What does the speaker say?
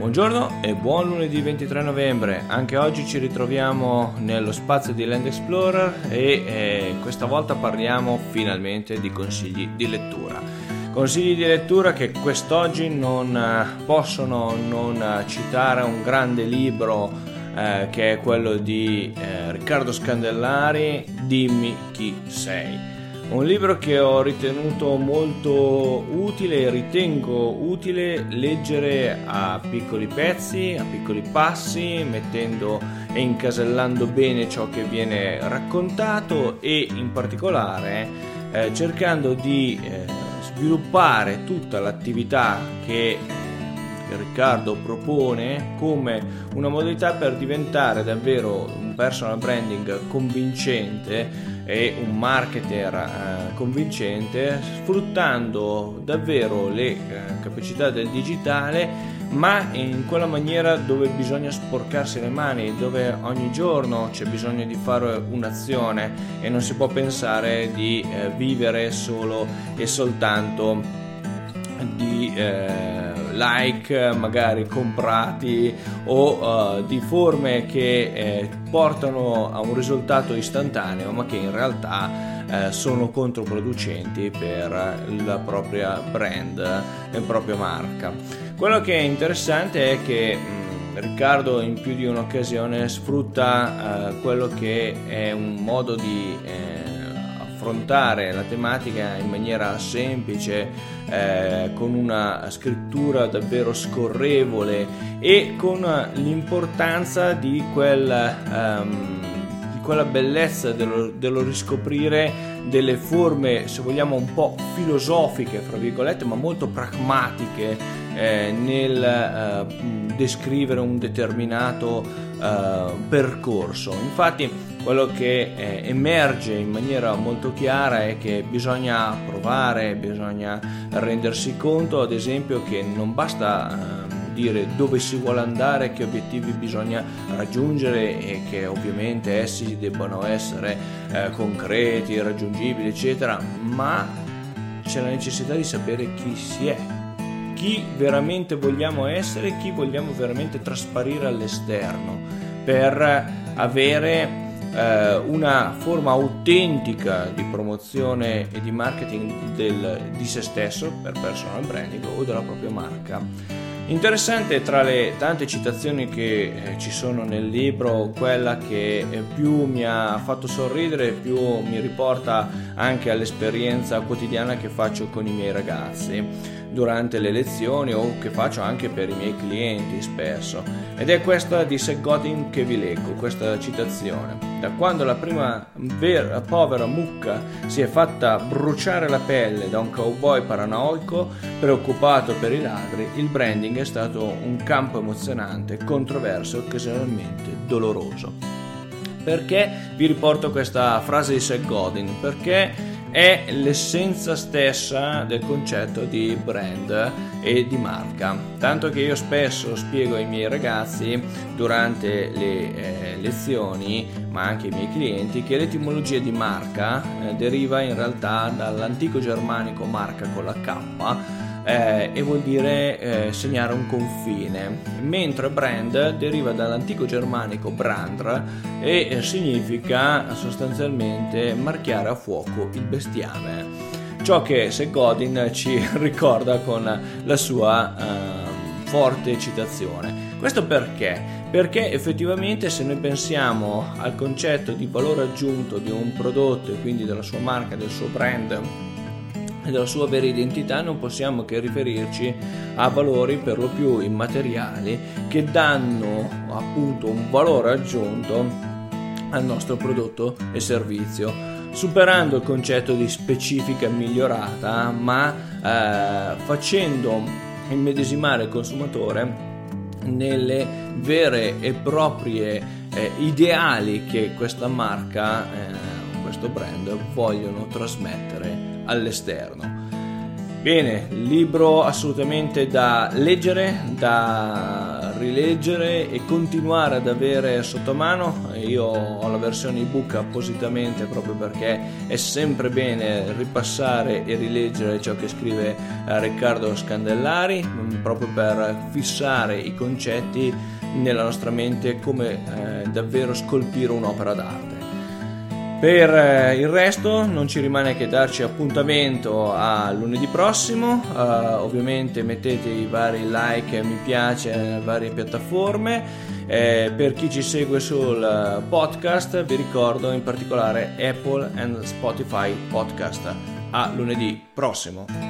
Buongiorno e buon lunedì 23 novembre. Anche oggi ci ritroviamo nello spazio di Land Explorer e eh, questa volta parliamo finalmente di consigli di lettura. Consigli di lettura che quest'oggi non eh, possono non eh, citare un grande libro eh, che è quello di eh, Riccardo Scandellari, Dimmi chi sei. Un libro che ho ritenuto molto utile e ritengo utile leggere a piccoli pezzi, a piccoli passi, mettendo e incasellando bene ciò che viene raccontato e in particolare eh, cercando di eh, sviluppare tutta l'attività che Riccardo propone come una modalità per diventare davvero un personal branding convincente e un marketer eh, convincente sfruttando davvero le eh, capacità del digitale ma in quella maniera dove bisogna sporcarsi le mani, dove ogni giorno c'è bisogno di fare un'azione e non si può pensare di eh, vivere solo e soltanto di eh, like magari comprati o uh, di forme che eh, portano a un risultato istantaneo ma che in realtà eh, sono controproducenti per la propria brand e propria marca. Quello che è interessante è che mm, Riccardo in più di un'occasione sfrutta uh, quello che è un modo di eh, affrontare la tematica in maniera semplice, eh, con una scrittura davvero scorrevole e con l'importanza di, quel, um, di quella bellezza dello, dello riscoprire delle forme, se vogliamo, un po' filosofiche, fra virgolette, ma molto pragmatiche eh, nel eh, descrivere un determinato eh, percorso. Infatti, quello che eh, emerge in maniera molto chiara è che bisogna provare, bisogna rendersi conto, ad esempio, che non basta eh, dire dove si vuole andare, che obiettivi bisogna raggiungere e che ovviamente essi debbano essere eh, concreti, raggiungibili, eccetera, ma c'è la necessità di sapere chi si è, chi veramente vogliamo essere, chi vogliamo veramente trasparire all'esterno per avere eh, una forma autentica di promozione e di marketing del, di se stesso per personal branding o della propria marca. Interessante tra le tante citazioni che eh, ci sono nel libro, quella che eh, più mi ha fatto sorridere, più mi riporta anche all'esperienza quotidiana che faccio con i miei ragazzi durante le lezioni o che faccio anche per i miei clienti spesso. Ed è questa di Seth Godin che vi leggo, questa citazione. Da quando la prima vera, povera mucca si è fatta bruciare la pelle da un cowboy paranoico preoccupato per i ladri, il branding è stato un campo emozionante, controverso occasionalmente doloroso. Perché vi riporto questa frase di Seth Godin? Perché è l'essenza stessa del concetto di brand e di marca. Tanto che io spesso spiego ai miei ragazzi durante le eh, lezioni, ma anche ai miei clienti, che l'etimologia di marca eh, deriva in realtà dall'antico germanico marca con la K eh, e vuol dire eh, segnare un confine, mentre brand deriva dall'antico germanico brandr e eh, significa sostanzialmente marchiare a fuoco il bestiame. Ciò che Segodin ci ricorda con la sua uh, forte citazione. Questo perché? Perché effettivamente se noi pensiamo al concetto di valore aggiunto di un prodotto e quindi della sua marca, del suo brand, della sua vera identità non possiamo che riferirci a valori per lo più immateriali che danno appunto un valore aggiunto al nostro prodotto e servizio. Superando il concetto di specifica migliorata ma eh, facendo immedesimare il consumatore nelle vere e proprie eh, ideali che questa marca, eh, questo brand vogliono trasmettere all'esterno. Bene, libro assolutamente da leggere, da rileggere e continuare ad avere sotto mano. Io ho la versione ebook appositamente proprio perché è sempre bene ripassare e rileggere ciò che scrive eh, Riccardo Scandellari, mm, proprio per fissare i concetti nella nostra mente come eh, davvero scolpire un'opera d'arte. Per eh, il resto non ci rimane che darci appuntamento a lunedì prossimo, uh, ovviamente mettete i vari like e mi piace nelle varie piattaforme, eh, per chi ci segue sul podcast vi ricordo in particolare Apple e Spotify Podcast. A lunedì prossimo!